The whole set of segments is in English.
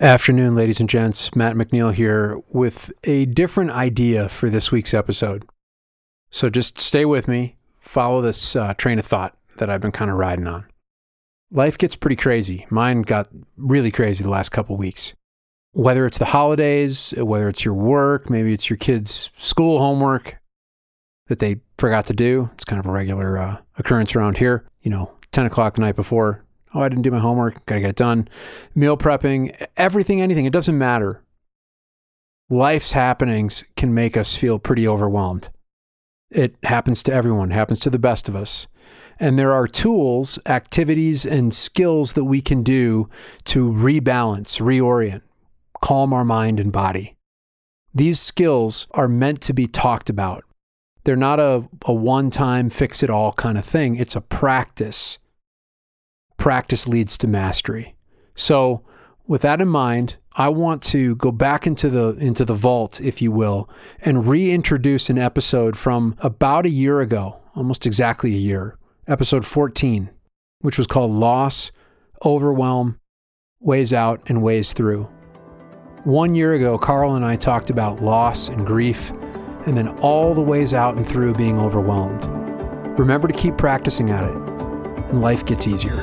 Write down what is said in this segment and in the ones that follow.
Afternoon, ladies and gents. Matt McNeil here with a different idea for this week's episode. So just stay with me, follow this uh, train of thought that I've been kind of riding on. Life gets pretty crazy. Mine got really crazy the last couple weeks. Whether it's the holidays, whether it's your work, maybe it's your kids' school homework that they forgot to do. It's kind of a regular uh, occurrence around here. You know, 10 o'clock the night before, Oh, I didn't do my homework. Got to get it done. Meal prepping, everything, anything. It doesn't matter. Life's happenings can make us feel pretty overwhelmed. It happens to everyone, happens to the best of us. And there are tools, activities, and skills that we can do to rebalance, reorient, calm our mind and body. These skills are meant to be talked about. They're not a, a one time fix it all kind of thing, it's a practice practice leads to mastery. So, with that in mind, I want to go back into the into the vault, if you will, and reintroduce an episode from about a year ago, almost exactly a year, episode 14, which was called Loss, Overwhelm, Ways Out and Ways Through. One year ago, Karl and I talked about loss and grief, and then all the ways out and through being overwhelmed. Remember to keep practicing at it, and life gets easier.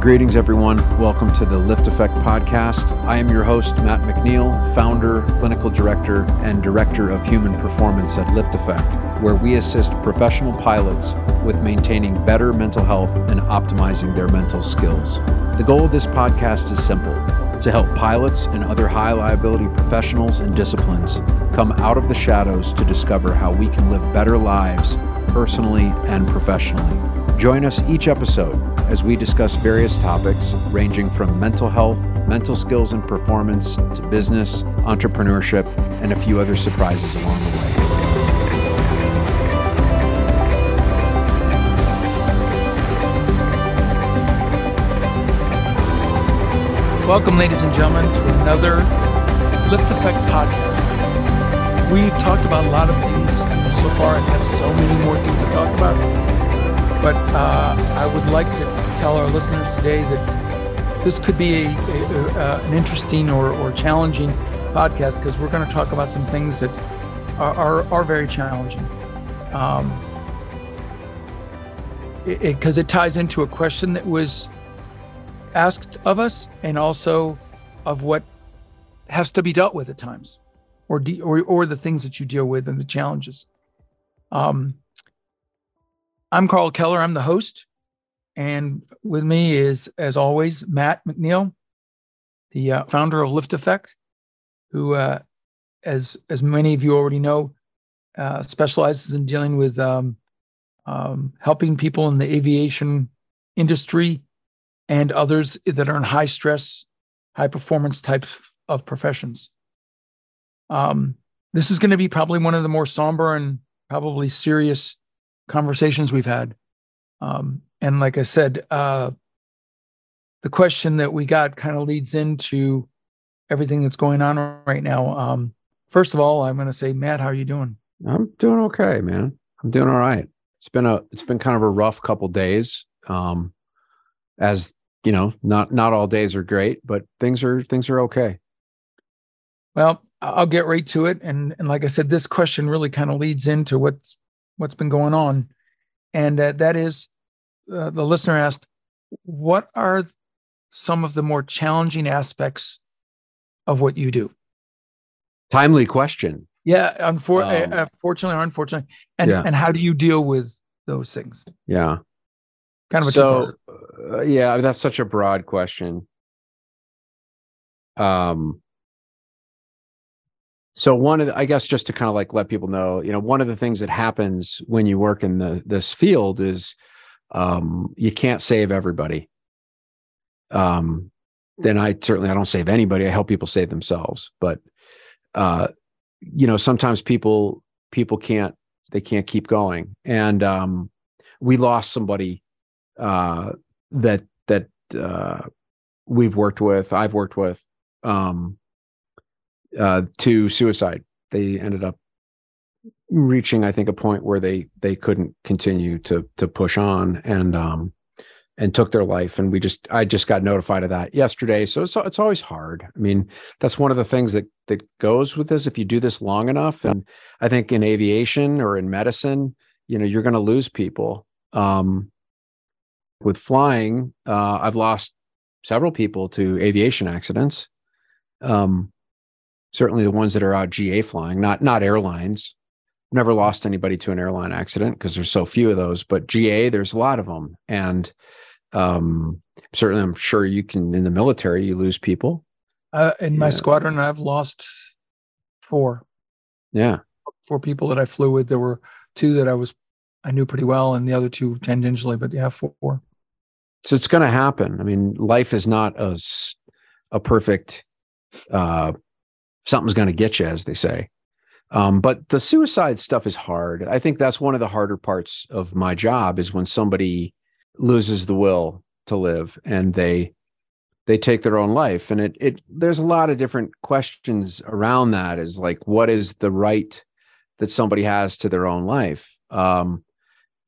Greetings, everyone. Welcome to the LiftAffect podcast. I am your host, Matt McNeil, founder, clinical director, and director of human performance at LiftAffect, where we assist professional pilots with maintaining better mental health and optimizing their mental skills. The goal of this podcast is simple to help pilots and other high liability professionals and disciplines come out of the shadows to discover how we can live better lives personally and professionally. Join us each episode as we discuss various topics ranging from mental health, mental skills and performance, to business, entrepreneurship, and a few other surprises along the way. Welcome, ladies and gentlemen, to another LiftAffect podcast. We've talked about a lot of things so far and have so many more things to talk about. But uh, I would like to tell our listeners today that this could be a, a, a, an interesting or, or challenging podcast because we're going to talk about some things that are, are, are very challenging. Um, because it, it, it ties into a question that was asked of us and also of what has to be dealt with at times or, de- or, or the things that you deal with and the challenges. Um, I'm Karl Keller. I'm the host. And with me is, as always, Matt McNeil, the uh, founder of LiftAffect, who, uh, as, as many of you already know, uh, specializes in dealing with um, um, helping people in the aviation industry and others that are in high stress, high performance types of professions. Um, this is going to be probably one of the more somber and probably serious conversations we've had. Um, and like I said, uh, the question that we got kind of leads into everything that's going on right now. Um, first of all, I'm going to say, Matt, how are you doing? I'm doing okay, man. I'm doing all right. It's been a it's been kind of a rough couple days. Um, as you know, not not all days are great, but things are things are okay. Well, I'll get right to it. And and like I said, this question really kind of leads into what's what's been going on, and uh, that is uh, the listener asked, "What are some of the more challenging aspects of what you do?" Timely question. Yeah, unfor- um, uh, fortunately or unfortunately, and yeah. and how do you deal with those things? Yeah, kind of a so. Uh, yeah, that's such a broad question. Um, so one of the, I guess just to kind of like let people know, you know, one of the things that happens when you work in the this field is um, you can't save everybody. Um, then I certainly I don't save anybody. I help people save themselves. But uh, you know, sometimes people people can't they can't keep going. And um, we lost somebody uh, that that uh, we've worked with, I've worked with. Um, uh, to suicide. They ended up reaching, I think, a point where they they couldn't continue to to push on, and um, and took their life. And we just, I just got notified of that yesterday. So it's, it's always hard. I mean, that's one of the things that, that goes with this. If you do this long enough, and I think in aviation or in medicine, you know, you're going to lose people. Um, with flying, uh, I've lost several people to aviation accidents. Um, certainly the ones that are out GA flying, not not airlines. Never lost anybody to an airline accident because there's so few of those. But GA, there's a lot of them, and um, certainly, I'm sure you can in the military you lose people. Uh, in my yeah. squadron, I've lost four. Yeah, four people that I flew with. There were two that I was I knew pretty well, and the other two tangentially. But yeah, four. So it's going to happen. I mean, life is not a a perfect. Uh, something's going to get you, as they say. Um, but the suicide stuff is hard. I think that's one of the harder parts of my job is when somebody loses the will to live and they they take their own life and it it there's a lot of different questions around that is like what is the right that somebody has to their own life um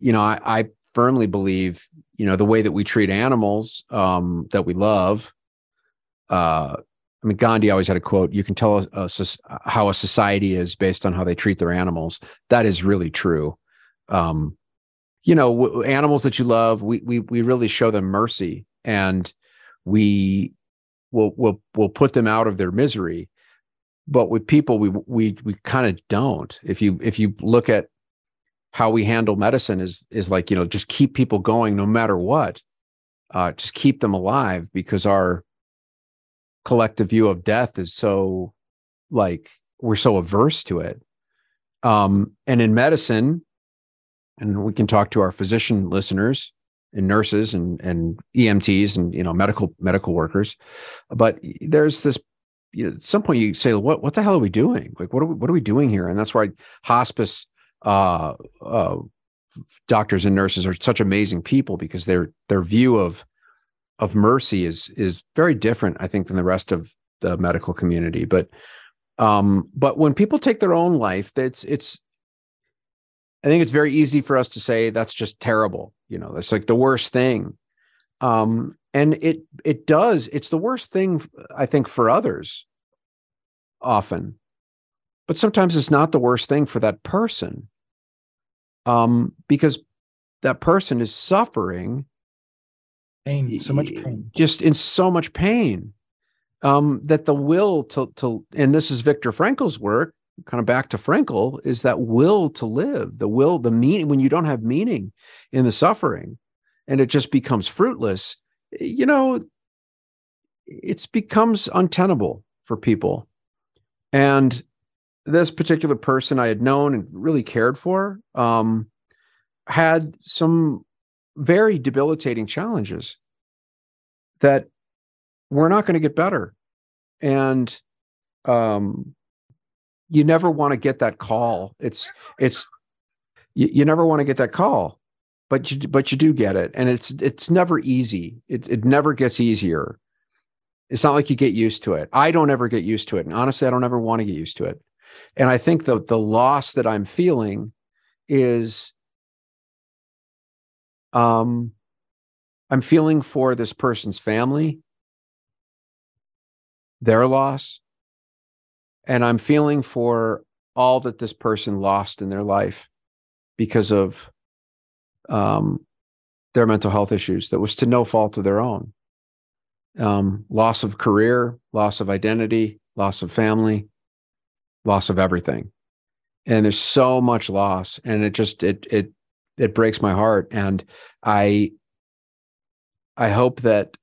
you know i, I firmly believe you know the way that we treat animals um that we love uh I mean, Gandhi always had a quote: "You can tell a, a, how a society is based on how they treat their animals." That is really true. Um, you know, w- animals that you love, we we we really show them mercy, and we will will will put them out of their misery. But with people, we we we kind of don't. If you if you look at how we handle medicine, is is like you know just keep people going no matter what, uh, just keep them alive because our collective view of death is so like we're so averse to it. Um, and in medicine, and we can talk to our physician listeners and nurses and and EMTs and you know medical medical workers. But there's this you know, at some point you say, what what the hell are we doing? Like what are we what are we doing here? And that's why hospice uh, uh, doctors and nurses are such amazing people because their their view of of mercy is is very different, I think, than the rest of the medical community. But um, but when people take their own life, it's it's I think it's very easy for us to say that's just terrible. You know, that's like the worst thing. Um, and it it does. It's the worst thing I think for others often, but sometimes it's not the worst thing for that person. Um, because that person is suffering pain, so much pain, just in so much pain. Um, that the will to to and this is Viktor Frankl's work kind of back to Frankl is that will to live, the will, the meaning when you don't have meaning in the suffering and it just becomes fruitless, you know, it becomes untenable for people. And this particular person I had known and really cared for um, had some very debilitating challenges that we're not going to get better. And um, you never want to get that call. It's it's you, you never want to get that call, but you but you do get it, and it's it's never easy. It it never gets easier. It's not like you get used to it. I don't ever get used to it, and honestly, I don't ever want to get used to it. And I think the the loss that I'm feeling is um I'm feeling for this person's family, their loss, and I'm feeling for all that this person lost in their life because of um, their mental health issues that was to no fault of their own. Um, loss of career, loss of identity, loss of family, loss of everything. And there's so much loss and it just it it it breaks my heart and I I hope that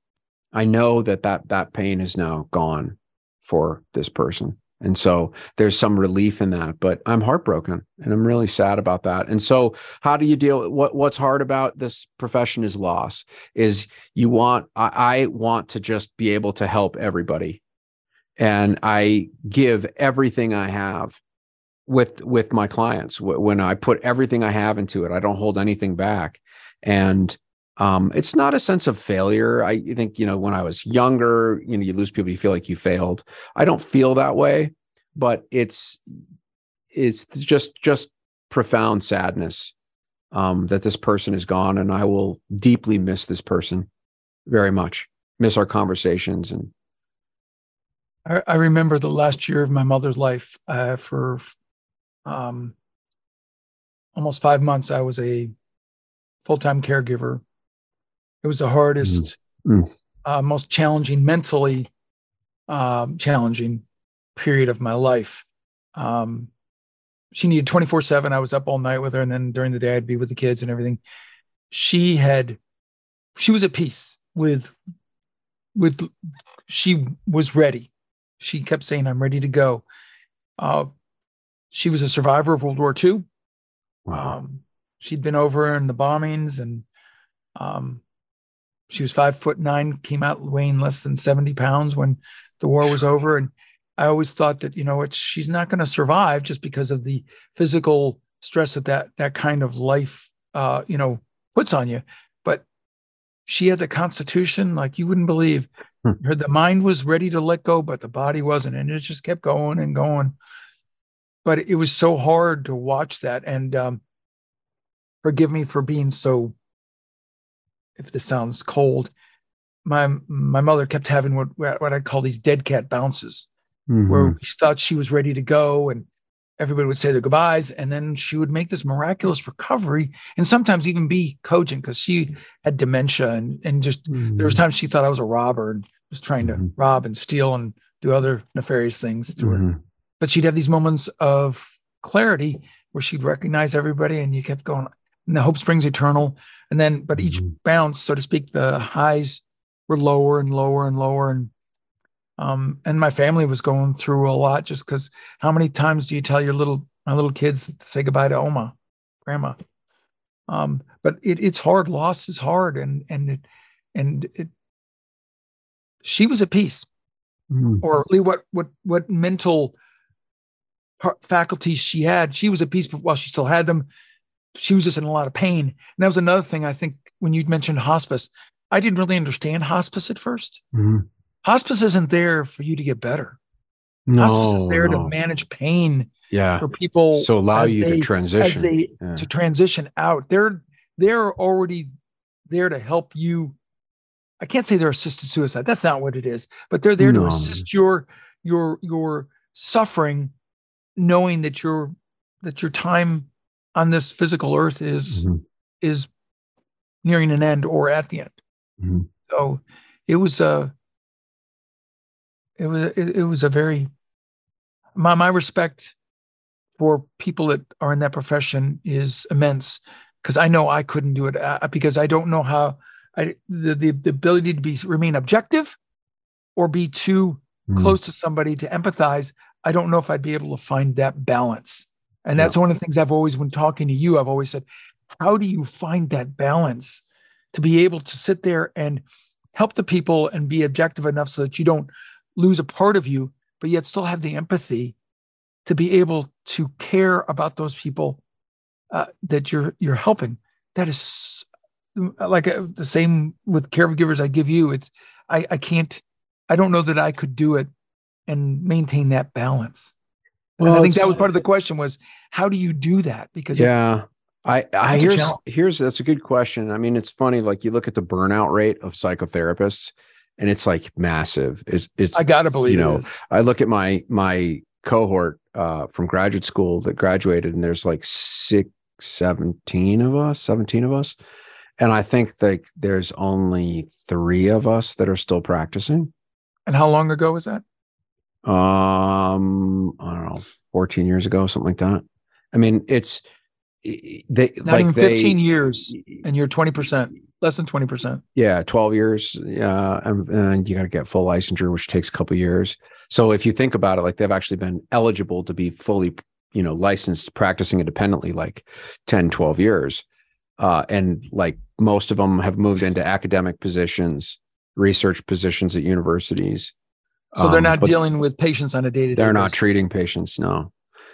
I know that that that pain is now gone for this person. And so there's some relief in that, but I'm heartbroken and I'm really sad about that. And so how do you deal what what's hard about this profession is loss is you want I, I want to just be able to help everybody. And I give everything I have with with my clients when I put everything I have into it. I don't hold anything back. And um, it's not a sense of failure. I think, you know, when I was younger, you know, you lose people, you feel like you failed. I don't feel that way, but it's it's just just profound sadness um, that this person is gone, and I will deeply miss this person very much. Miss our conversations and. I, remember the last year of my mother's life. Uh, for um, almost five months, I was a full-time caregiver. It was the hardest, Mm. Mm. Uh, most challenging, mentally um, challenging period of my life. Um, she needed 24 7. I was up all night with her. And then during the day, I'd be with the kids and everything. She had, she was at peace with, with, she was ready. She kept saying, I'm ready to go. Uh, she was a survivor of World War II. Wow. Um, she'd been over in the bombings and um, she was five foot nine, came out weighing less than 70 pounds when the war was over. And I always thought that, you know, it's, she's not going to survive just because of the physical stress that that, that kind of life, uh, you know, puts on you. But she had the constitution like you wouldn't believe. Hmm. Her, the mind was ready to let go, but the body wasn't. And it just kept going and going. But it was so hard to watch that. And um, forgive me for being so if this sounds cold, my my mother kept having what what I call these dead cat bounces, Mhm. where she thought she was ready to go, and everybody would say their goodbyes, and then she would make this miraculous recovery, and sometimes even be cogent because she had dementia, and and just there was times she thought I was a robber and was trying to Mhm. rob and steal and do other nefarious things to her Mhm. But she'd have these moments of clarity where she'd recognize everybody and you kept going and the hope springs eternal. And then but each Mhm. bounce so to speak the highs were lower and lower and lower. And um and my family was going through a lot just because how many times do you tell your little my little kids to say goodbye to oma grandma? Um but it, it's hard. Loss is hard. And and it and it she was at peace. Mhm. or what what what mental faculties she had. She was at peace while she still had them. She was just in a lot of pain. And that was another thing I think when you mentioned hospice, I didn't really understand hospice at first. Mhm. Hospice isn't there for you to get better. No, hospice is there no. to manage pain yeah. for people So allow as you they- to transition. they Yeah. to transition out. They're they're already there to help you. I can't say they're assisted suicide. That's not what it is. But they're there No. to assist your your your suffering, knowing that your that your time on this physical earth is Mhm. is nearing an end or at the end. Mhm. So it was a it was it, it was a very my my respect for people that are in that profession is immense because I know I couldn't do it uh, because I don't know how I the, the the ability to be remain objective or be too Mhm. close to somebody to empathize. I don't know if I'd be able to find that balance. And that's one of the things I've always, when talking to you, I've always said, how do you find that balance to be able to sit there and help the people and be objective enough so that you don't lose a part of you, but yet still have the empathy to be able to care about those people uh, that you're you're helping. That is like uh, the same with caregivers I give you. It's I I can't I don't know that I could do it and maintain that balance. and I think that was part of the question was how do you do that? Because it- yeah i i here's here's that's a good question i mean it's funny like you look at the burnout rate of psychotherapists and it's like massive it's it's I gotta believe you know, is. i look at my my cohort uh from graduate school that graduated and there's like six 17 of us 17 of us and i think like there's only three of us that are still practicing And how long ago was that? Um i don't know 14 years ago something like that. I mean it's they Not like even they, 15 years, and you're 20%, less than 20%. yeah 12 years yeah and, and you got to get full licensure which takes a couple years. So if you think about it like they've actually been eligible to be fully you know licensed practicing independently like 10 12 years. Uh, and like most of them have moved into academic positions research positions at universities So they're Um, not but dealing with patients on a day to day. they're not treating patients no.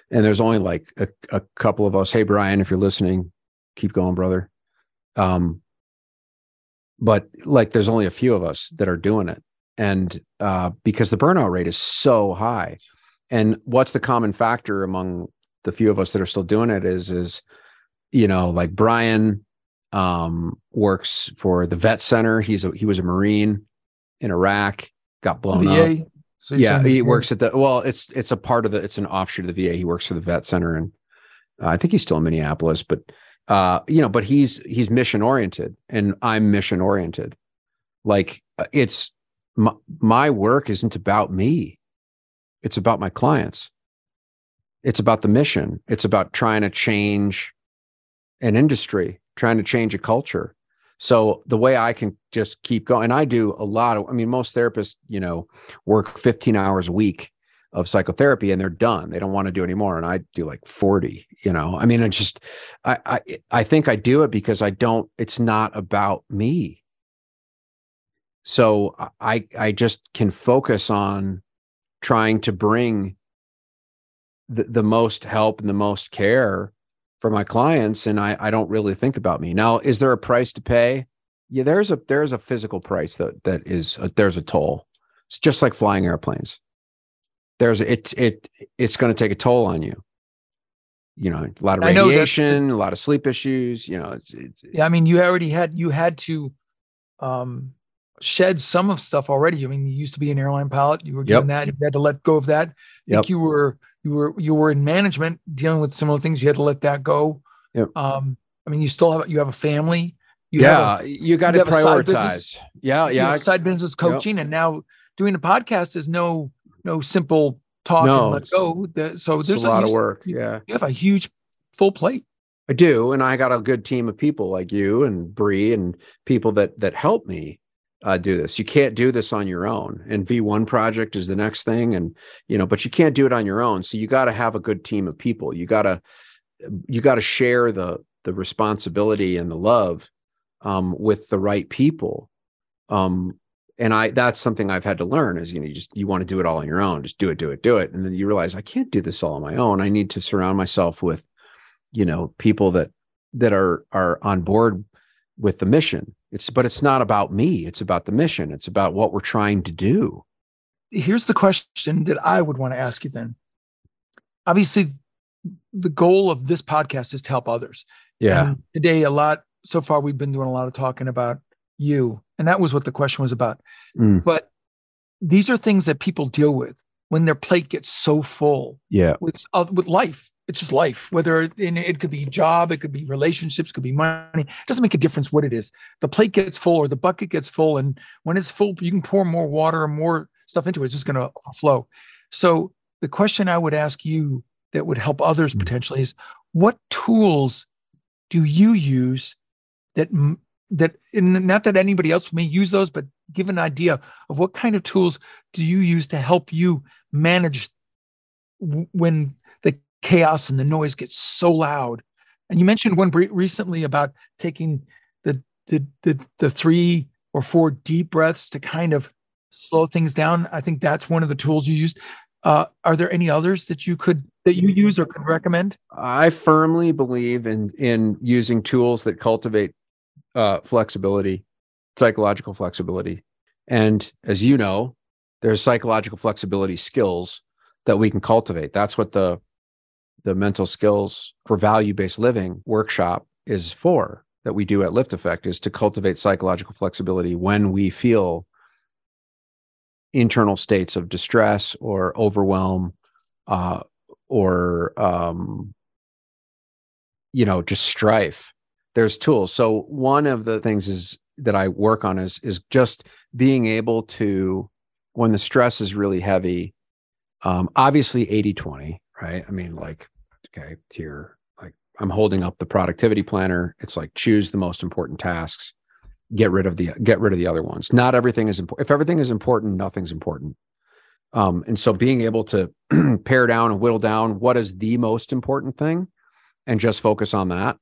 And there's only like a, a couple of us. Hey brian if you're listening keep going brother. Um but like there's only a few of us that are doing it. And uh because the burnout rate is so high. And what's the common factor among the few of us that are still doing it is is you know, like Brian um, works for the vet center. He's a, he was a Marine in Iraq, got blown VA. up. So yeah, he works at the well. It's it's a part of the. It's an offshoot of the VA. He works for the vet center, and uh, I think he's still in Minneapolis. But uh, you know, but he's he's mission oriented, and I'm mission oriented. Like uh, it's my, my work isn't about me; it's about my clients. It's about the mission. It's about trying to change an industry, trying to change a culture. So the way I can just keep going, and I do a lot of, I mean, most therapists, you know, work 15 hours a week of psychotherapy and they're done. They don't want to do anymore. And I do like 40, you know, I mean, I just, I, I, I think I do it because I don't, it's not about me. So I, I just can focus on trying to bring the, the most help and the most care for my clients and I, I don't really think about me. Now is there a price to pay? Yeah there's a there's a physical price that that is a, there's a toll. It's just like flying airplanes. There's it it it's going to take a toll on you. You know a lot of radiation a lot of sleep issues you know it's, it's, yeah i mean you already had you had to um shed some of stuff already. I mean you used to be an airline pilot. You were doing yep. that. You had to let go of that. I yep. think you were you were you were in management dealing with similar things. You had to let that go. Yep. um i mean you still have you have a family. You yeah a, you got to prioritize. yeah yeah. side business coaching yep. and now doing a podcast is no no simple talk no, and let go. So there's a lot of work yeah. you have a huge full plate. I do, and I got a good team of people like you and Bree and people that that help me uh, do this. You can't do this on your own. And V1 project is the next thing, and you know, but you can't do it on your own. So you got to have a good team of people. You got to you got to share the the responsibility and the love um, with the right people. Um, and I that's something I've had to learn is you know you just you want to do it all on your own, just do it, do it, do it, and then you realize I can't do this all on my own. I need to surround myself with you know people that that are are on board with the mission it's but it's not about me. It's about the mission. It's about what we're trying to do. Here's the question that I would want to ask you then. Obviously, the goal of this podcast is to help others. Yeah. And today, a lot so far, we've been doing a lot of talking about you, and that was what the question was about. Mm. But these are things that people deal with when their plate gets so full. Yeah. With uh, with life, it's just life whether it could be job it could be relationships could be money it doesn't make a difference what it is the plate gets full or the bucket gets full and when it's full you can pour more water or more stuff into it it's just going to flow so the question i would ask you that would help others mm-hmm. potentially is what tools do you use that that not that anybody else may use those but give an idea of what kind of tools do you use to help you manage when chaos and the noise gets so loud. And you mentioned one recently about taking the, the the the three or four deep breaths to kind of slow things down. I think that's one of the tools you used. Uh, are there any others that you could that you use or could recommend? I firmly believe in in using tools that cultivate uh, flexibility, psychological flexibility, and as you know, there's psychological flexibility skills that we can cultivate. That's what the the mental skills for value based living workshop is for that we do at LiftAffect is to cultivate psychological flexibility when we feel internal states of distress or overwhelm uh, or um, you know just strife. There's tools. So one of the things is that i work on is is just being able to when the stress is really heavy um, obviously 80 20 right? I mean like okay here like i'm holding up the productivity planner. It's like choose the most important tasks. Get rid of the get rid of the other ones. Not everything is important if everything is important nothing's important. Um, and so being able to pare down and whittle down what is the most important thing and just focus on that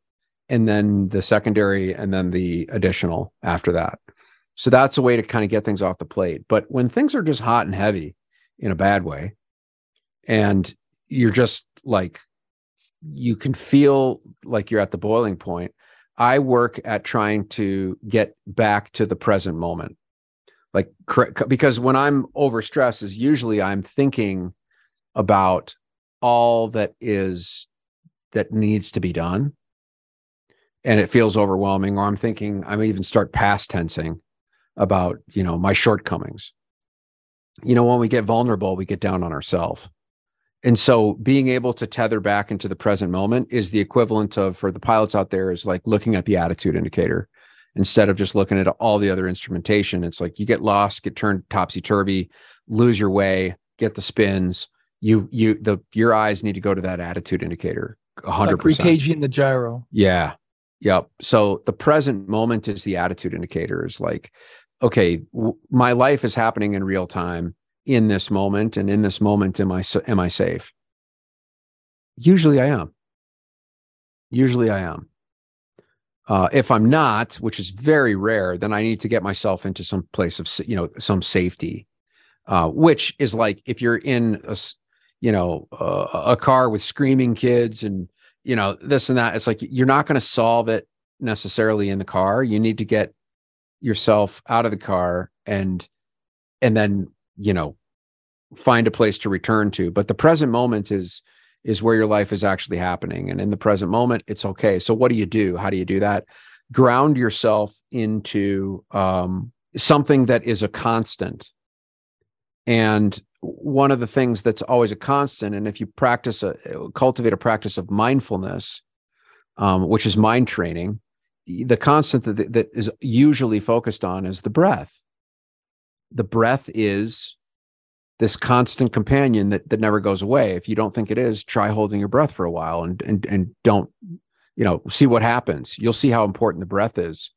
and then the secondary and then the additional after that. So that's a way to kind of get things off the plate. But when things are just hot and heavy in a bad way and you're just like you can feel like you're at the boiling point. I work at trying to get back to the present moment. Like because when I'm overstressed is usually I'm thinking about all that is that needs to be done and it feels overwhelming or i'm thinking i'm even start past tensing about you know my shortcomings you know when we get vulnerable we get down on ourselves and so being able to tether back into the present moment is the equivalent of for the pilots out there is like looking at the attitude indicator instead of just looking at all the other instrumentation it's like you get lost get turned topsy turvy lose your way get the spins you you the your eyes need to go to that attitude indicator 100% Like recaging the gyro. yeah. Yep. So the present moment is the attitude indicator is like, okay, w- my life is happening in real time in this moment. And in this moment, am I, am I safe? Usually I am. Usually I am. Uh, if I'm not, which is very rare, then I need to get myself into some place of, you know, some safety, uh, which is like if you're in a you know, uh, a car with screaming kids and you know this and that it's like you're not going to solve it necessarily in the car you need to get yourself out of the car and and then you know find a place to return to. But the present moment is is where your life is actually happening. And in the present moment it's okay. So what do you do? How do you do that? Ground yourself into um, something that is a constant. And one of the things that's always a constant and if you practice a cultivate a practice of mindfulness um, which is mind training the constant that, that is usually focused on is the breath the breath is this constant companion that that never goes away if you don't think it is try holding your breath for a while and and and don't you know see what happens you'll see how important the breath is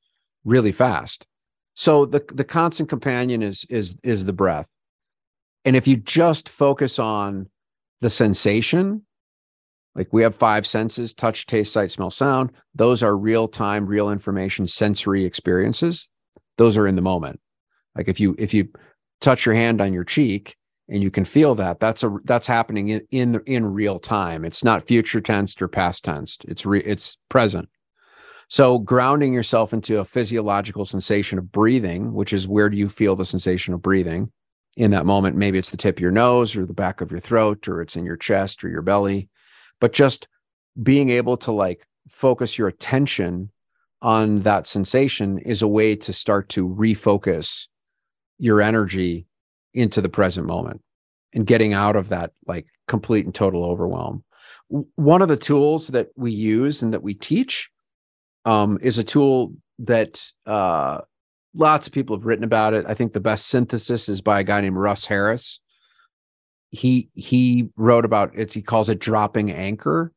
really fast so the the constant companion is is is the breath and if you just focus on the sensation, like we have five senses touch, taste, sight, smell, sound. Those are real time, real information, sensory experiences. Those are in the moment. Like if you if you touch your hand on your cheek and you can feel that, that's a that's happening in in, in real time. It's not future tensed or past tensed. It's re, it's present. So grounding yourself into a physiological sensation of breathing, which is where do you feel the sensation of breathing? in that moment. Maybe it's the tip of your nose or the back of your throat, or it's in your chest or your belly. But just being able to like focus your attention on that sensation is a way to start to refocus your energy into the present moment and getting out of that like complete and total overwhelm. One of the tools that we use and that we teach um, is a tool that uh, lots of people have written about it. I think the best synthesis is by a guy named Russ Harris. He he wrote about it. He calls it dropping anchor,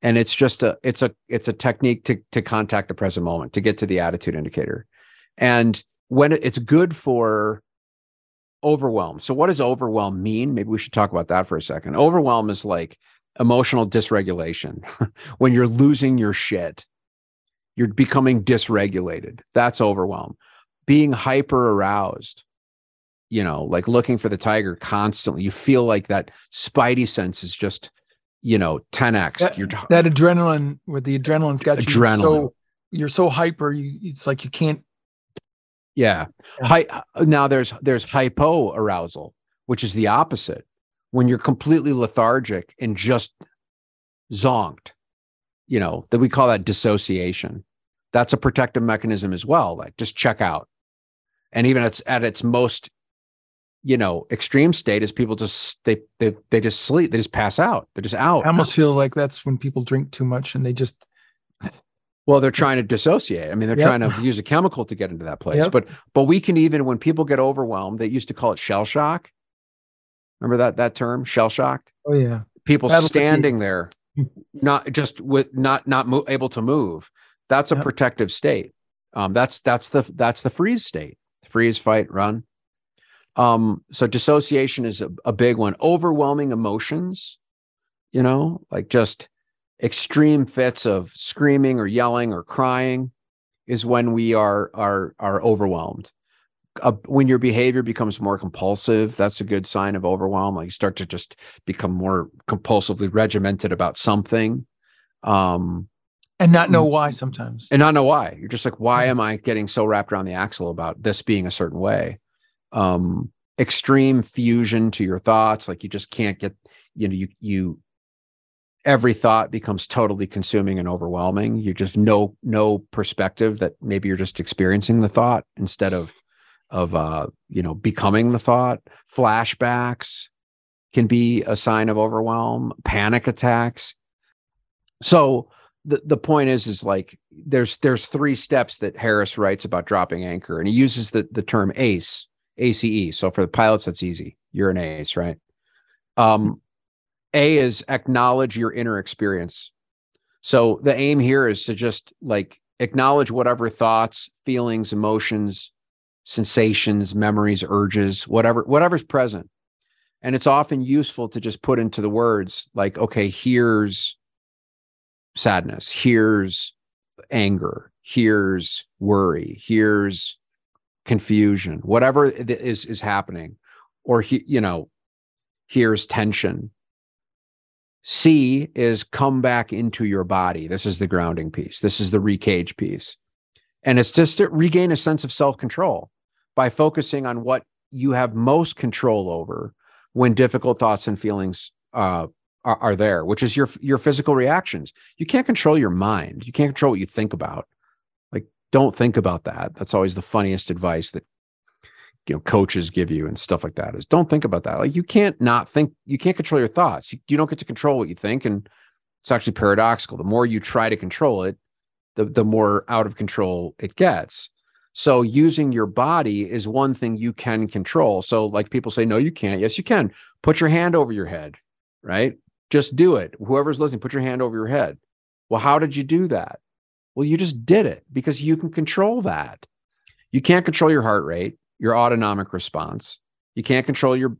and it's just a it's a it's a technique to to contact the present moment to get to the attitude indicator, and when it's good for overwhelm. So what does overwhelm mean? Maybe we should talk about that for a second. Overwhelm is like emotional dysregulation when you're losing your shit you're becoming dysregulated that's overwhelm being hyper aroused you know like looking for the tiger constantly you feel like that spidey sense is just you know 10x That, you're that adrenaline, where the adrenaline's got you so you're so hyper, you it's like you can't. Yeah, Yeah. Hy- now there's there's hypo arousal which is the opposite. When you're completely lethargic and just zonked you know that we call that dissociation. That's a protective mechanism as well. Like just check out. And even it's at its most you know extreme state is people just they they they just sleep. They just pass out. They're just out. I almost feel like that's when people drink too much and they just well they're trying to dissociate. I mean they're Yep. trying to use a chemical to get into that place. Yep. but but we can even when people get overwhelmed they used to call it shell shock. Remember that that term shell shocked oh yeah. People fatigue. standing there not just with not not mo- able to move. That's a Yep. protective state. Um that's that's the that's the freeze state. Freeze fight run. Um so dissociation is a, a big one. Overwhelming emotions you know like just extreme fits of screaming or yelling or crying is when we are are are overwhelmed. Uh, when your behavior becomes more compulsive that's a good sign of overwhelm. Like you start to just become more compulsively regimented about something. Um and not know why sometimes. and not know why. You're just like why am i getting so wrapped around the axle about this being a certain way? Um extreme fusion to your thoughts. Like you just can't get you know you you every thought becomes totally consuming and overwhelming. You just no no perspective that maybe you're just experiencing the thought instead of of uh you know becoming the thought. Flashbacks can be a sign of overwhelm, panic attacks. So the the point is is like there's there's three steps that Harris writes about dropping anchor and he uses the the term ACE, ACE. So for the pilots that's easy. You're an ace, right? Um a is acknowledge your inner experience. So the aim here is to just like acknowledge whatever thoughts, feelings, emotions, sensations, memories, urges, whatever whatever's present. And it's often useful to just put into the words like okay, here's sadness, here's anger, here's worry, here's confusion, whatever is is happening or he, you know, here's tension C is come back into your body. This is the grounding piece. This is the recage piece. And it's just to regain a sense of self control by focusing on what you have most control over when difficult thoughts and feelings uh, are, are there, which is your your physical reactions. You can't control your mind. You can't control what you think about. Like, don't think about that. That's always the funniest advice that you know coaches give you and stuff like that is don't think about that. Like you can't not think you can't control your thoughts. You, you don't get to control what you think and it's actually paradoxical. The more you try to control it the, the more out of control it gets. So using your body is one thing you can control. So like people say no you can't. Yes you can. Put your hand over your head right? Just do it. Whoever's listening put your hand over your head. Well how did you do that? Well you just did it because you can control that. You can't control your heart rate your autonomic response. You can't control your,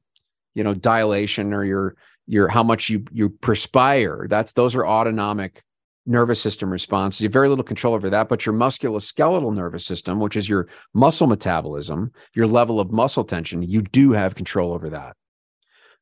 you know, dilation or your your how much you you perspire. That's those are autonomic nervous system responses. You have very little control over that, but your musculoskeletal nervous system, which is your muscle metabolism, your level of muscle tension, you do have control over that.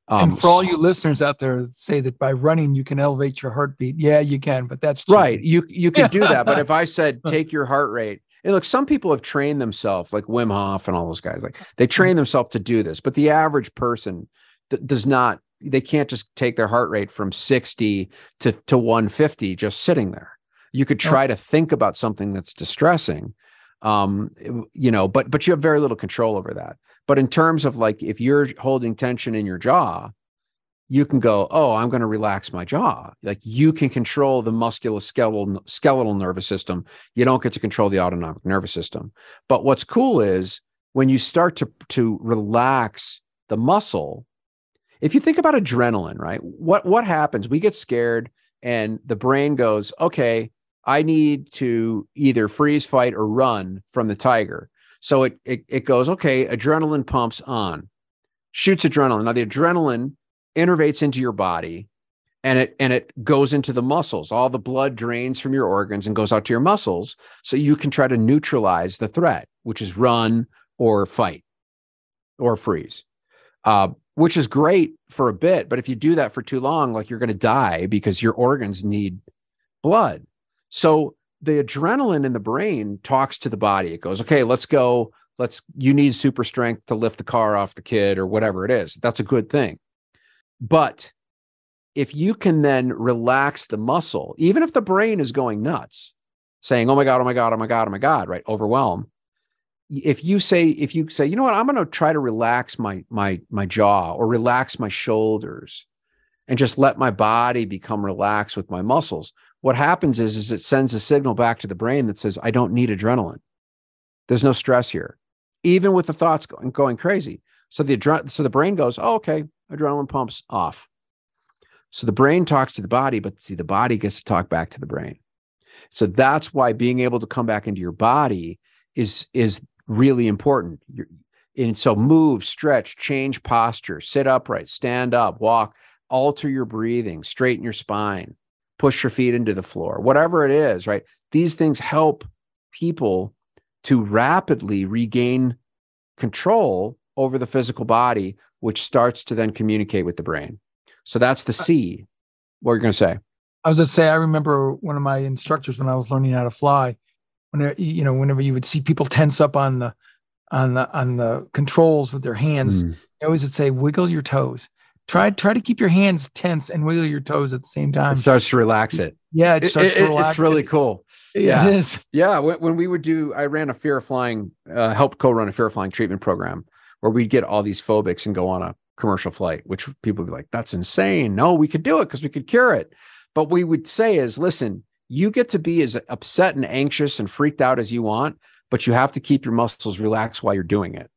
Um, and for all you listeners out there, say that by running you can elevate your heartbeat. Yeah, you can, but that's cheating. right. You you can do that, but if I said take your heart rate and look, some people have trained themselves, like Wim Hof and all those guys, like they train mm-hmm. themselves to do this, but the average person d- does not. They can't just take their heart rate from 60 to, to 150 just sitting there. You could try to think about something that's distressing, um, you know, but but you have very little control over that. But in terms of like if you're holding tension in your jaw, you can go, oh, I'm going to relax my jaw. Like you can control the musculoskeletal skeletal nervous system. You don't get to control the autonomic nervous system. But what's cool is when you start to to relax the muscle. If you think about adrenaline, right? What what happens? We get scared, and the brain goes, okay, I need to either freeze, fight, or run from the tiger. So it it, it goes, okay, adrenaline pumps on, shoots adrenaline. Now the adrenaline innervates into your body and it and it goes into the muscles. All the blood drains from your organs and goes out to your muscles so you can try to neutralize the threat which is run or fight or freeze uh, which is great for a bit. But if you do that for too long like you're going to die because your organs need blood. So the adrenaline in the brain talks to the body. It goes okay let's go. Let's you need super strength to lift the car off the kid or whatever it is. That's a good thing but if you can then relax the muscle, even if the brain is going nuts, saying, oh my God, oh my God, oh my God, oh my God, right? Overwhelm. If you say, if you say, you know what, I'm going to try to relax my my my jaw or relax my shoulders and just let my body become relaxed with my muscles, what happens is, is it sends a signal back to the brain that says, I don't need adrenaline. There's no stress here, even with the thoughts going, going crazy. So the adre- so the brain goes, oh, okay, adrenaline pumps off. So the brain talks to the body, but see, the body gets to talk back to the brain. So that's why being able to come back into your body is is really important. You're, and so move, stretch, change posture, sit upright, stand up, walk, alter your breathing, straighten your spine, push your feet into the floor, whatever it is, right? These things help people to rapidly regain control over the physical body which starts to then communicate with the brain. So that's the C. What are you going to say? I was going to say, I remember one of my instructors when I was learning how to fly, when you know, whenever you would see people tense up on the, on the, on the controls with their hands, mm. they always would say, wiggle your toes. try try to keep your hands tense and wiggle your toes at the same time. It starts to relax it. Yeah, it starts it- to relax. It's really cool. yeah. yeah. it is. Yeah, when, when we would do, I ran a fear of flying, uh, helped co-run a fear of flying treatment program where we'd get all these phobics and go on a commercial flight, which people would be like, "That's insane." No, we could do it because we could cure it. But we would say is, listen, you get to be as upset and anxious and freaked out as you want, but you have to keep your muscles relaxed while you're doing it.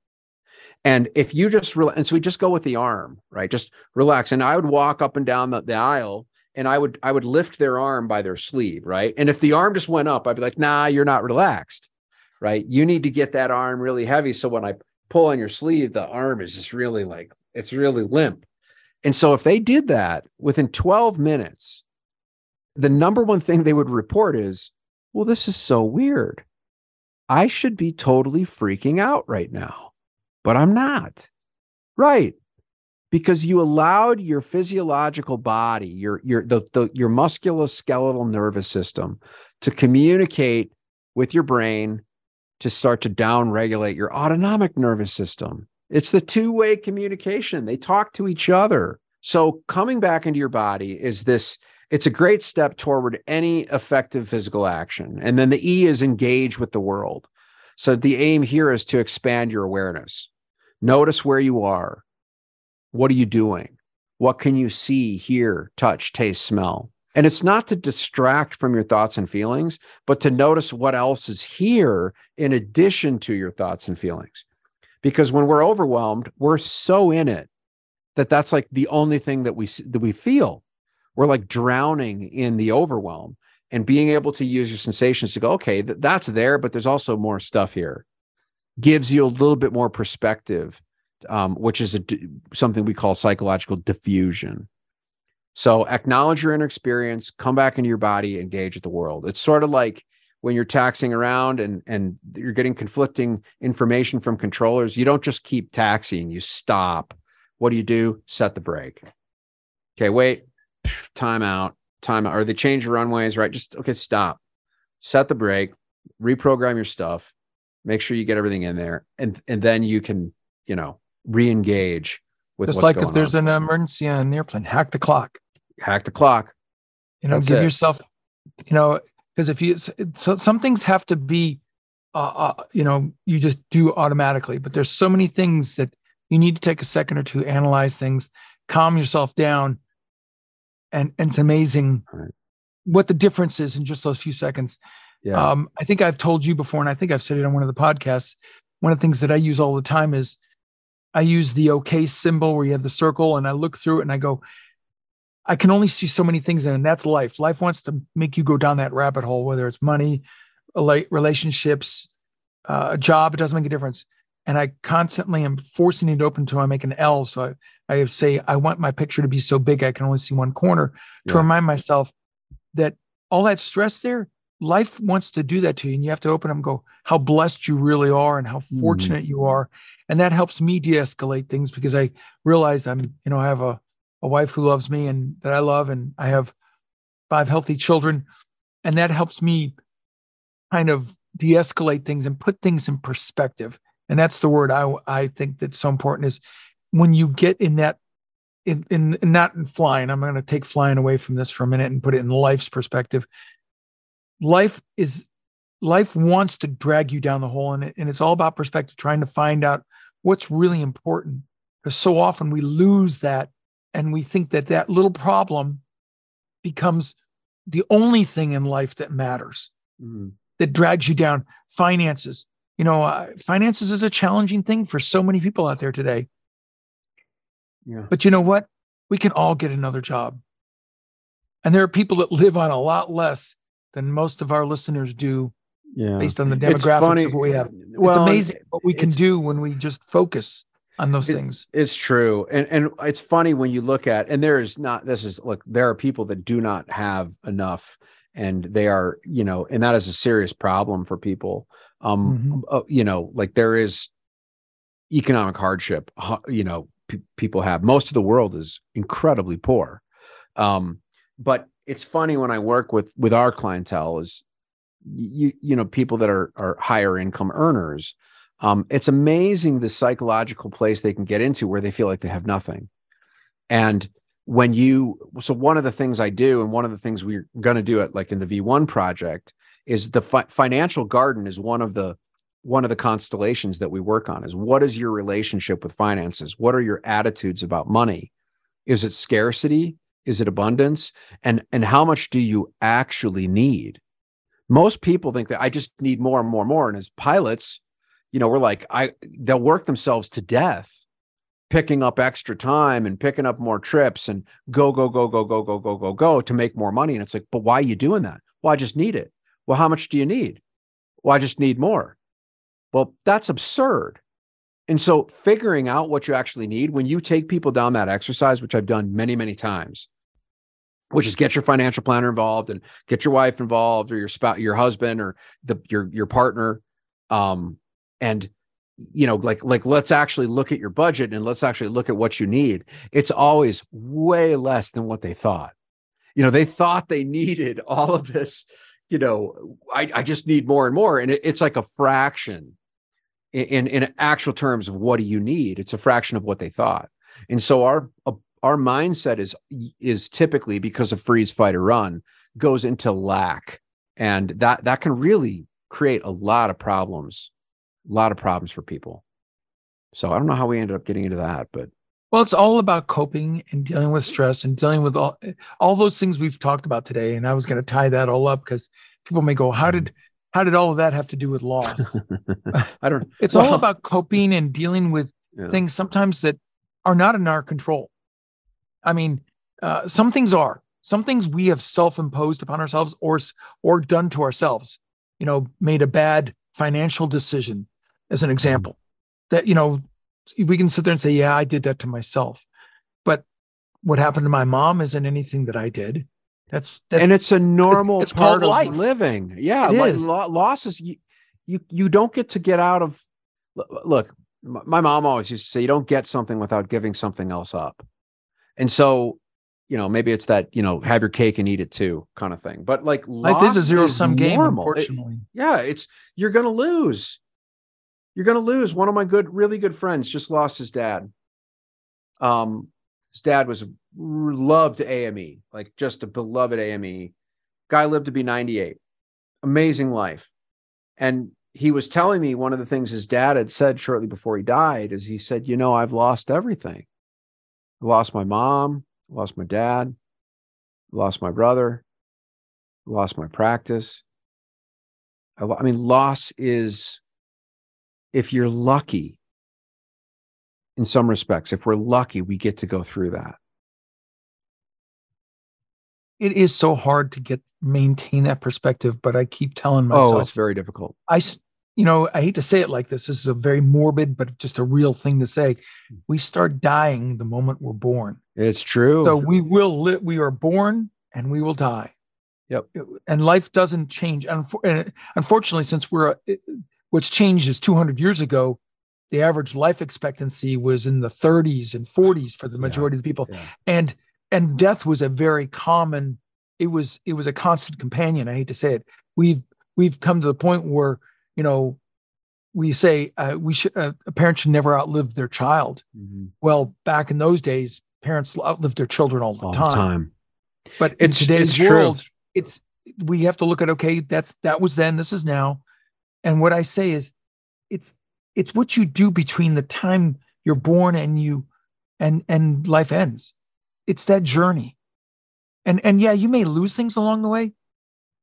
And if you just relax, and so we just go with the arm, right? Just relax. And I would walk up and down the, the aisle and I would I would lift their arm by their sleeve, right? And if the arm just went up, I'd be like, nah, you're not relaxed, right? You need to get that arm really heavy. So when I pull on your sleeve, the arm is just really like it's really limp. And so if they did that within 12 minutes, the number one thing they would report is, well, this is so weird. I should be totally freaking out right now, but I'm not. Right because you allowed your physiological body, your your the, the your musculoskeletal nervous system to communicate with your brain to start to downregulate your autonomic nervous system. It's the two-way communication. They talk to each other. So coming back into your body is this it's a great step toward any effective physical action. And then the E is engage with the world. So the aim here is to expand your awareness. Notice where you are. What are you doing? What can you see, hear, touch, taste, smell? And it's not to distract from your thoughts and feelings, but to notice what else is here in addition to your thoughts and feelings. Because when we're overwhelmed, we're so in it that that's like the only thing that we that we feel. We're like drowning in the overwhelm and being able to use your sensations to go, okay, th- that's there, but there's also more stuff here. Gives you a little bit more perspective um, which is a something we call psychological defusion. So acknowledge your inner experience, come back into your body, engage with the world. It's sort of like when you're taxing around and and you're getting conflicting information from controllers. You don't just keep taxiing, you stop. What do you do? Set the brake. Okay, wait, time out, time out. Or they change your runways, right? Just okay, stop. Set the brake, reprogram your stuff, make sure you get everything in there, and and then you can, you know, re-engage with Just what's like if there's on. an emergency on an airplane, hack the clock. Hack the clock. You know, That's give it. yourself, you know, because if you so some things have to be, uh, uh, you know, you just do automatically. But there's so many things that you need to take a second or two, analyze things, calm yourself down, and and it's amazing Right. what the difference is in just those few seconds. Yeah. Um, I think I've told you before, and I think I've said it on one of the podcasts. One of the things that I use all the time is I use the OK symbol where you have the circle, and I look through it and I go, I can only see so many things in and that's life. Life wants to make you go down that rabbit hole, whether it's money, relationships, uh, a job, it doesn't make a difference. And I constantly am forcing it open until I make an L. So I, I say, I want my picture to be so big I can only see one corner to Yeah. remind myself that all that stress there, life wants to do that to you. And you have to open them and go, how blessed you really are and how Mhm. fortunate you are. And that helps me de escalate things because I realize I'm, you know, I have a, a wife who loves me and that I love, and I have five healthy children. And that helps me kind of de escalate things and put things in perspective. And that's the word I, I think that's so important is when you get in that in, in not in flying i'm going to take flying away from this for a minute and put it in life's perspective life is life wants to drag you down the hole and, it, and it's all about perspective trying to find out what's really important because so often we lose that and we think that that little problem becomes the only thing in life that matters Mhm. that drags you down finances you know uh, finances is a challenging thing for so many people out there today Yeah. but you know what? We can all get another job. And there are people that live on a lot less than most of our listeners do Yeah. based on the demographics of what we have. Well, it's amazing what we can do when we just focus on those It- things. It's true. And and it's funny when you look at and there is not this is look, there are people that do not have enough and they are, you know, and that is a serious problem for people. Um Mhm. uh, you know, like there is economic hardship, you know, pe- people have. Most of the world is incredibly poor. Um but it's funny when I work with with our clientele is you you know people that are are higher income earners um, it's amazing the psychological place they can get into where they feel like they have nothing. And when you, so one of the things I do, and one of the things we're going to do it like in the V1 project is the fi- financial garden is one of the one of the constellations that we work on is what is your relationship with finances? What are your attitudes about money? Is it scarcity? Is it abundance? And and how much do you actually need? Most people think that i just need more and more and more. And as pilots you know we're like i they'll work themselves to death picking up extra time and picking up more trips and go go go go go go go go go to make more money. And it's like but why are you doing that? Well i just need it. Well how much do you need? Well i just need more. Well that's absurd. And so figuring out what you actually need when you take people down that exercise which i've done many many times which is get your financial planner involved and get your wife involved or your spouse your husband or the your your partner um and you know like like let's actually look at your budget and let's actually look at what you need. It's always way less than what they thought. You know they thought they needed all of this you know i, I just need more and more. And it, it's like a fraction in, in actual terms of what do you need. It's a fraction of what they thought. And so our uh, our mindset is is typically because of freeze fight or run goes into lack. And that that can really create a lot of problems a lot of problems for people so i don't know how we ended up getting into that but well it's all about coping and dealing with stress and dealing with all all those things we've talked about today and i was going to tie that all up because people may go how did how did all of that have to do with loss i don't it's well, all about coping and dealing with yeah. things sometimes that are not in our control I mean, uh, some things are. Some things we have self-imposed upon ourselves or or done to ourselves. You know, made a bad financial decision, as an example. That you know, we can sit there and say, "Yeah, I did that to myself," but what happened to my mom isn't anything that I did. That's, that's and it's a normal it's part of life. living. Yeah, like, losses you, you you don't get to get out of. Look, my mom always used to say, "You don't get something without giving something else up." And so, you know, maybe it's that, you know, have your cake and eat it too kind of thing. But like life is a zero sum game, unfortunately. It, yeah, it's you're gonna lose. You're gonna lose. One of my good, really good friends just lost his dad. Um, his dad was loved AME, like just a beloved AME. Guy lived to be 98. Amazing life. And he was telling me one of the things his dad had said shortly before he died is he said, You know, I've lost everything. I lost my mom, lost my dad, lost my brother, lost my practice. I, I mean, loss is, if you're lucky, in some respects, if we're lucky, we get to go through that. It is so hard to get maintain that perspective, but I keep telling myself, oh, it's very difficult. I you know, I hate to say it like this. This is a very morbid, but just a real thing to say. Hmm. We start dying the moment we're born. It's true. So we will live. We are born and we will die. Yep. And life doesn't change. Unfortunately, since we're what's changed is 200 years ago, the average life expectancy was in the 30s and 40s for the majority yeah. of the people, yeah. and and death was a very common. It was it was a constant companion. I hate to say it. We've we've come to the point where you know, we say uh, we should uh, a parent should never outlive their child. Mm-hmm. Well, back in those days, parents outlived their children all the all time. Time. But it's, in today's it's world, true. it's we have to look at okay, that's that was then, this is now. And what I say is it's it's what you do between the time you're born and you and and life ends. It's that journey. And and yeah, you may lose things along the way,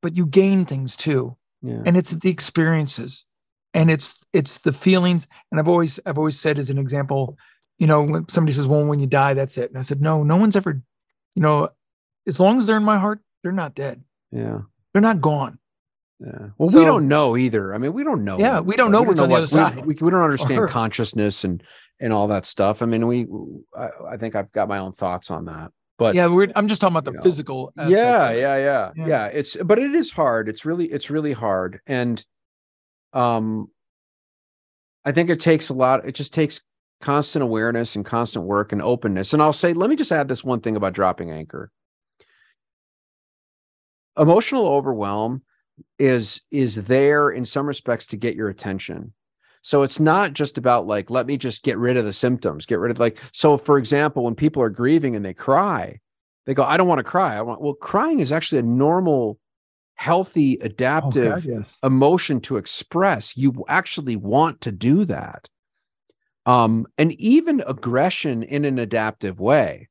but you gain things too. Yeah. and it's the experiences. And it's it's the feelings. And i've always i've always said as an example you know when somebody says well when you die that's it. And i said no no one's ever you know as long as they're in my heart they're not dead. Yeah. They're not gone yeah. Well, so, we don't know either. I mean, we don't know. Yeah, we don't know we what's don't know on what, the other side. We, we, we don't understand consciousness and and all that stuff. I mean, we. I, I, think I've got my own thoughts on that. But yeah, we're, I'm just talking about the know, physical. Yeah, yeah, yeah, yeah, yeah. It's but it is hard. It's really it's really hard, and um, I think it takes a lot. It just takes constant awareness and constant work and openness. And I'll say, let me just add this one thing about dropping anchor. Emotional overwhelm is is there in some respects to get your attention. So it's not just about like, let me just get rid of the symptoms, get rid of like, so for example, when people are grieving and they cry, they go, I don't want to cry. I want, well, crying is actually a normal, healthy, adaptive oh God, yes. emotion to express. You actually want to do that. Um, and even aggression in an adaptive way.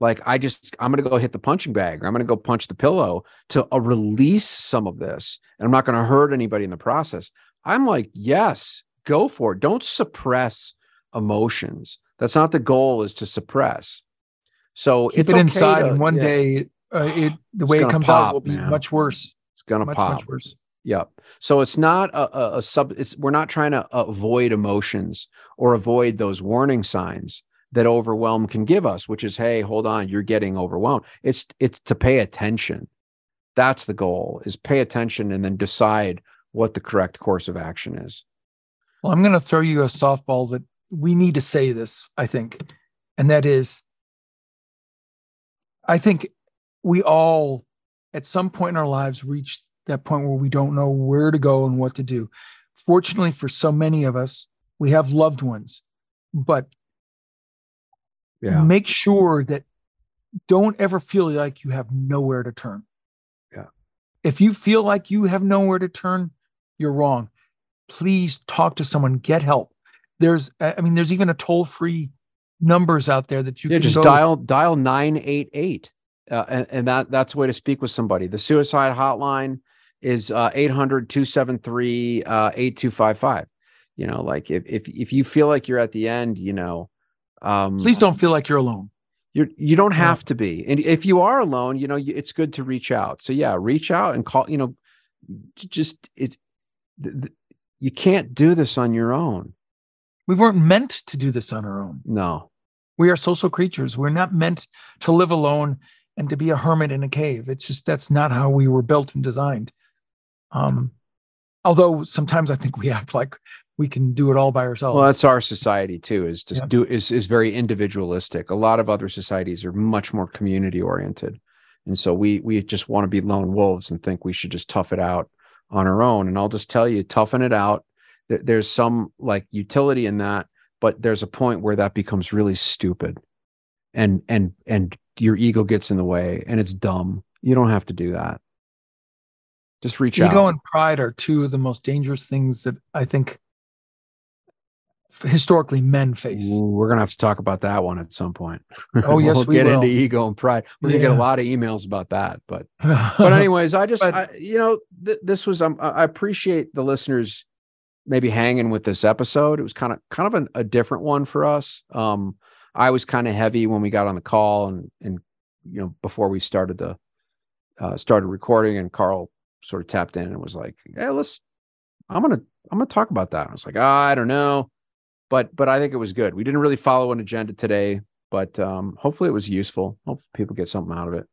Like I just, I'm going to go hit the punching bag or I'm going to go punch the pillow to uh, release some of this. And I'm not going to hurt anybody in the process. I'm like, yes, go for it. Don't suppress emotions. That's not the goal is to suppress. So Keep it's it okay inside, to- and one yeah, day, uh, it the It's way it comes pop, out will be man. much worse. it's gonna Much pop. much worse. Yep. So it's not a, a, a sub. It's we're not trying to avoid emotions or avoid those warning signs that overwhelm can give us, which is, hey, hold on, you're getting overwhelmed. It's it's to pay attention. That's the goal: is pay attention and then decide what the correct course of action is. Well, I'm going to throw you a softball that we need to say this, I think. And that is, I think we all, at some point in our lives, reach that point where we don't know where to go and what to do. Fortunately, for so many of us, we have loved ones, but Yeah. make sure that don't ever feel like you have nowhere to turn. Yeah. If you feel like you have nowhere to turn, you're wrong. Please talk to someone, get help. There's, I mean, there's even a toll free numbers out there that you yeah, can just go. dial dial nine eight eight, uh, and, and that that's a way to speak with somebody. The suicide hotline is uh, 800-273 uh, 8255. You know, like if if if you feel like you're at the end, you know, um, Please don't feel like you're alone. you're you don't Yeah. have to be and if you are alone you know it's good to reach out so yeah reach out and call you know just it th- th- you can't do this on your own We weren't meant to do this on our own. no We are social creatures. We're not meant to live alone and to be a hermit in a cave. It's just that's not how we were built and designed. Um, although sometimes I think we act like we can do it all by ourselves. well that's our society too is just Yeah. do is is very individualistic. A lot of other societies are much more community oriented. And so we we just want to be lone wolves and think we should just tough it out on our own. And i'll just tell you toughen it out. There- there's some like utility in that but there's a point where that becomes really stupid. And and and your ego gets in the way and it's dumb. You don't have to do that. Just reach ego out. and pride are two of the most dangerous things that I think historically men face. We're gonna have to talk about that one at some point. Oh, yes, we'll we get will. into ego and pride. We're gonna get a lot of emails about that but but anyways i just But- I, you know th- this was um, i appreciate the listeners maybe hanging with this episode. It was kind of kind of an, a different one for us. Um i was kind of heavy when we got on the call and and you know before we started the uh started recording and Karl sort of tapped in and was like hey let's i'm gonna i'm gonna talk about that. I was like i don't know but but i think it was good we didn't really follow an agenda today but um hopefully it was useful hope people get something out of it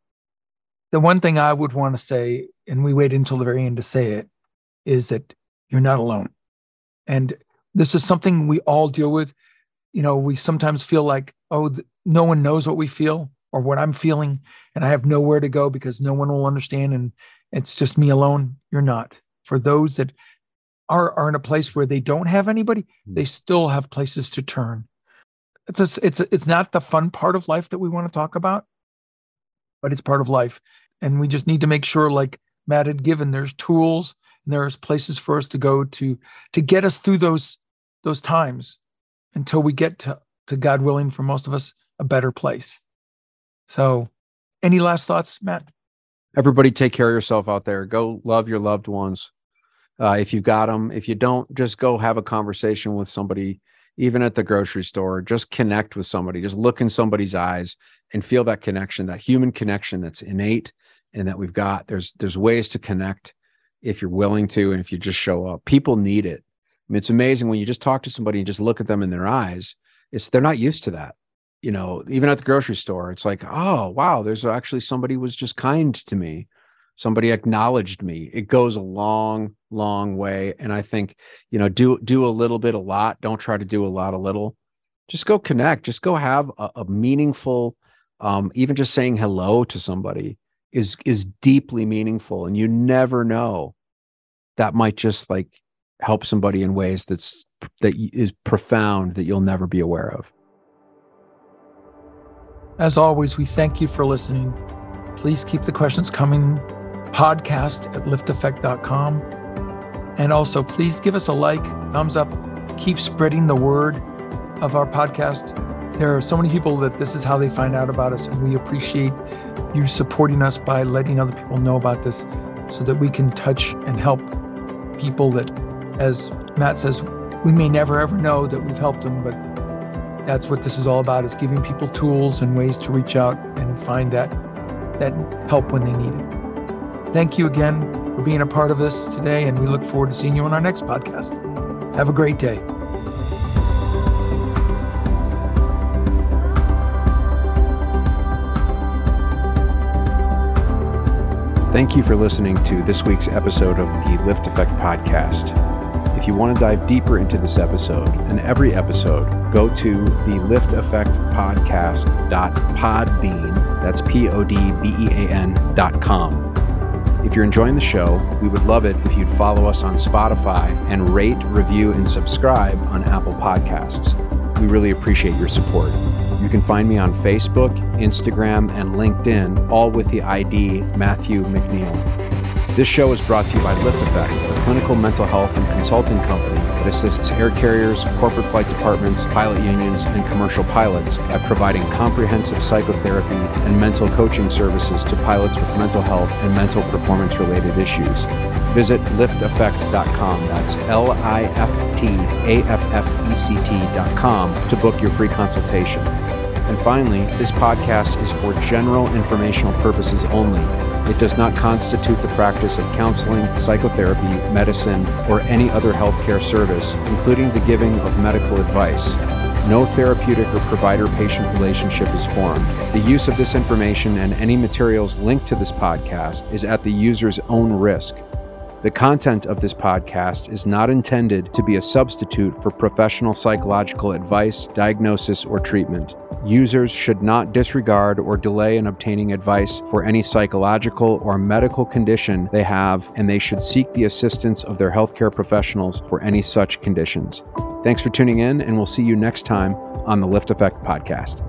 the one thing I would want to say, and we wait until the very end to say it, is that you're not alone. And this is something we all deal with. You know, we sometimes feel like, oh, no one knows what we feel or what I'm feeling, and I have nowhere to go because no one will understand, and it's just me alone. You're not. For those that are are in a place where they don't have anybody, hmm. they still have places to turn. It's it's it's not the fun part of life that we want to talk about, but it's part of life. And we just need to make sure like matt had given there's tools and there's places for us to go to to get us through those those times until we get to to god willing for most of us a better place. So any last thoughts matt? Everybody take care of yourself out there. Go love your loved ones uh, if you've got them if you don't just go have a conversation with somebody even at the grocery store. Just connect with somebody. Just look in somebody's eyes and feel that connection that human connection that's innate and that we've got. There's there's ways to connect if you're willing to and if you just show up. People need it. I mean, it's amazing when you just talk to somebody and just look at them in their eyes it's they're not used to that. You know even at the grocery store it's like oh wow there's actually somebody was just kind to me somebody acknowledged me it goes a long long way and i think you know do do a little bit a lot don't try to do a lot a little just go connect just go have a, a meaningful um even just saying hello to somebody is is deeply meaningful and you never know that might just like help somebody in ways that's that is profound that you'll never be aware of. As always, we thank you for listening. Please keep the questions coming. Podcast at liftaffect.com. And also, please give us a like, thumbs up, keep spreading the word of our podcast. There are so many people that this is how they find out about us, and we appreciate you supporting us by letting other people know about this so that we can touch and help people that, as Matt says, we may never ever know that we've helped them, but that's what this is all about is giving people tools and ways to reach out and find that that help when they need it. Thank you again for being a part of this today, and we look forward to seeing you on our next podcast. Have a great day. Thank you for listening to this week's episode of the LiftAffect Podcast. If you want to dive deeper into this episode and every episode, go to the LiftAffect Podcast.podbean, that's P O D B E A N dot com. If you're enjoying the show, we would love it if you'd follow us on Spotify and rate, review, and subscribe on Apple Podcasts. We really appreciate your support. You can find me on Facebook, Instagram, and LinkedIn, all with the ID Matthew McNeil. This show is brought to you by LiftAffect, a clinical mental health and consulting company that assists air carriers, corporate flight departments, pilot unions, and commercial pilots at providing comprehensive psychotherapy and mental coaching services to pilots with mental health and mental performance related issues. Visit liftaffect.com. That's L I F T A F F E C T.com to book your free consultation. And finally, this podcast is for general informational purposes only. It does not constitute the practice of counseling, psychotherapy, medicine, or any other healthcare service, including the giving of medical advice. No therapeutic or provider patient relationship is formed. The use of this information and any materials linked to this podcast is at the user's own risk. The content of this podcast is not intended to be a substitute for professional psychological advice, diagnosis, or treatment. Users should not disregard or delay in obtaining advice for any psychological or medical condition they have, and they should seek the assistance of their healthcare professionals for any such conditions. Thanks for tuning in, and we'll see you next time on the LiftAffect Podcast.